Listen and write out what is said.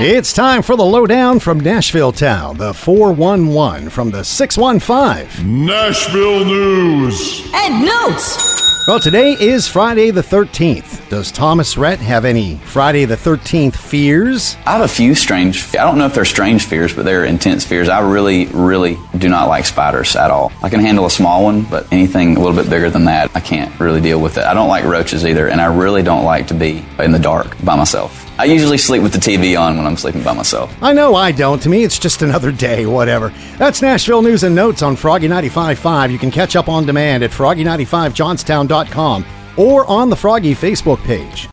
It's time for the lowdown from Nashville Town, the 411 from the 615. Nashville News. And notes. Well, today is Friday the 13th. Does Thomas Rhett have any Friday the 13th fears? I have a few strange, I don't know if they're strange fears, but they're intense fears. I really, really do not like spiders at all. I can handle a small one, but anything a little bit bigger than that, I can't really deal with it. I don't like roaches either, and I really don't like to be in the dark by myself. I usually sleep with the TV on when I'm sleeping by myself. I know I don't. To me, it's just another day, whatever. That's Nashville News and Notes on Froggy 95.5. You can catch up on demand at froggy95johnstown.com or on the Froggy Facebook page.